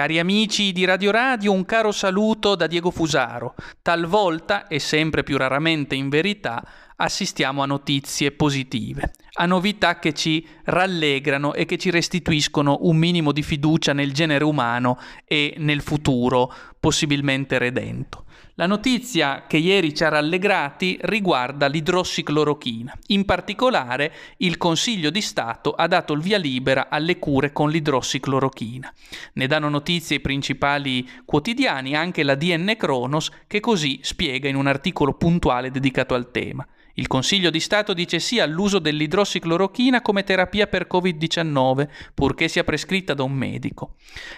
Cari amici di Radio Radio, un caro saluto da Diego Fusaro. Talvolta, e sempre più raramente in verità, assistiamo a notizie positive, a novità che ci rallegrano e che ci restituiscono un minimo di fiducia nel genere umano e nel futuro possibilmente redento. La notizia che ieri ci ha rallegrati riguarda l'idrossiclorochina. In particolare, il Consiglio di Stato ha dato il via libera alle cure con l'idrossiclorochina. Ne danno notizie i principali quotidiani, anche la DN Kronos, che così spiega in un articolo puntuale dedicato al tema. Il Consiglio di Stato dice sì all'uso dell'idrossiclorochina come terapia per Covid-19, purché sia prescritta da un medico.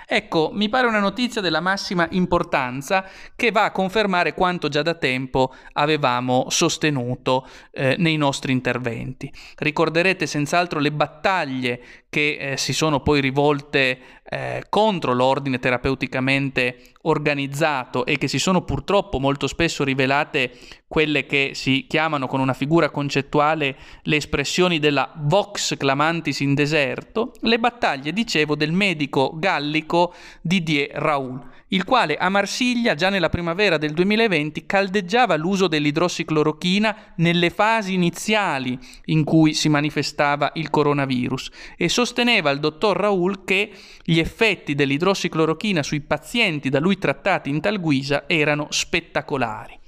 Ecco, mi pare una notizia della massima importanza che va a confermare quanto già da tempo avevamo sostenuto eh, nei nostri interventi. Ricorderete senz'altro le battaglie che eh, si sono poi rivolte eh, contro l'ordine terapeuticamente organizzato e che si sono purtroppo molto spesso rivelate quelle che si chiamano con una figura concettuale le espressioni della vox clamantis in deserto, le battaglie, dicevo, del medico gallico Didier Raoul, il quale a Marsiglia già nella primavera del 2020 caldeggiava l'uso dell'idrossiclorochina nelle fasi iniziali in cui si manifestava il coronavirus e sosteneva il dottor Raoul che gli effetti dell'idrossiclorochina sui pazienti da lui trattati in tal guisa erano spettacolari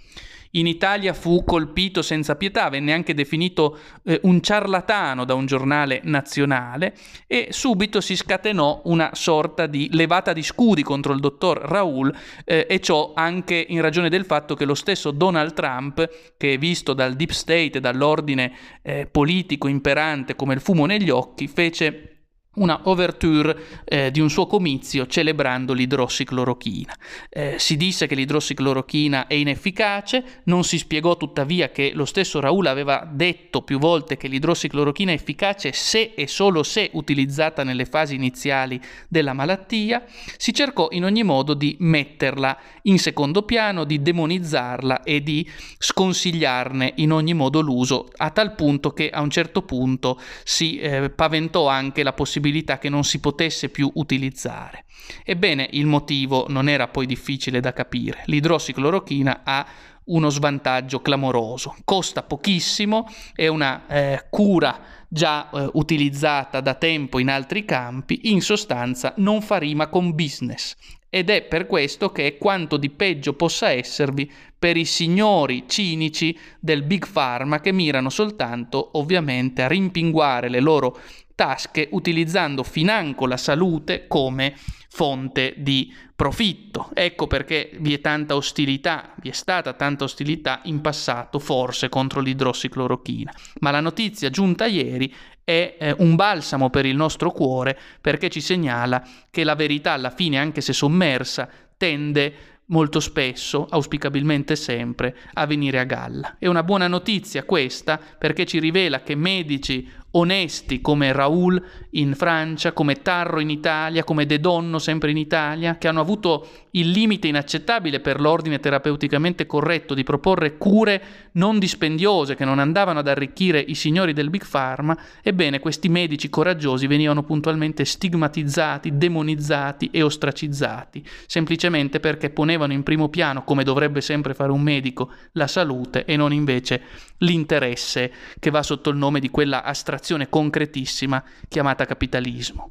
in Italia fu colpito senza pietà, venne anche definito eh, un ciarlatano da un giornale nazionale e subito si scatenò una sorta di levata di scudi contro il dottor Raoul eh, e ciò anche in ragione del fatto che lo stesso Donald Trump, che è visto dal deep state e dall'ordine eh, politico imperante come il fumo negli occhi, fece una overture eh, di un suo comizio celebrando l'idrossiclorochina. Eh, si disse che l'idrossiclorochina è inefficace, non si spiegò tuttavia che lo stesso Raul aveva detto più volte che l'idrossiclorochina è efficace se e solo se utilizzata nelle fasi iniziali della malattia, si cercò in ogni modo di metterla in secondo piano, di demonizzarla e di sconsigliarne in ogni modo l'uso, a tal punto che a un certo punto si eh, paventò anche la possibilità possibilità che non si potesse più utilizzare. Ebbene, il motivo non era poi difficile da capire. L'idrossiclorochina ha uno svantaggio clamoroso, costa pochissimo, è una eh, cura già eh, utilizzata da tempo in altri campi, in sostanza non fa rima con business ed è per questo che è quanto di peggio possa esservi per i signori cinici del Big Pharma che mirano soltanto ovviamente a rimpinguare le loro tasche utilizzando financo la salute come fonte di profitto. Ecco perché vi è tanta ostilità, vi è stata tanta ostilità in passato forse contro l'idrossiclorochina. Ma la notizia giunta ieri è eh, un balsamo per il nostro cuore perché ci segnala che la verità alla fine, anche se sommersa, tende molto spesso, auspicabilmente sempre, a venire a galla. È una buona notizia questa perché ci rivela che medici onesti come Raoul in Francia, come Tarro in Italia, come De Donno sempre in Italia, che hanno avuto il limite inaccettabile per l'ordine terapeuticamente corretto di proporre cure non dispendiose che non andavano ad arricchire i signori del Big Pharma, ebbene questi medici coraggiosi venivano puntualmente stigmatizzati, demonizzati e ostracizzati, semplicemente perché ponevano in primo piano, come dovrebbe sempre fare un medico, la salute e non invece l'interesse che va sotto il nome di quella astrazione concretissima chiamata capitalismo.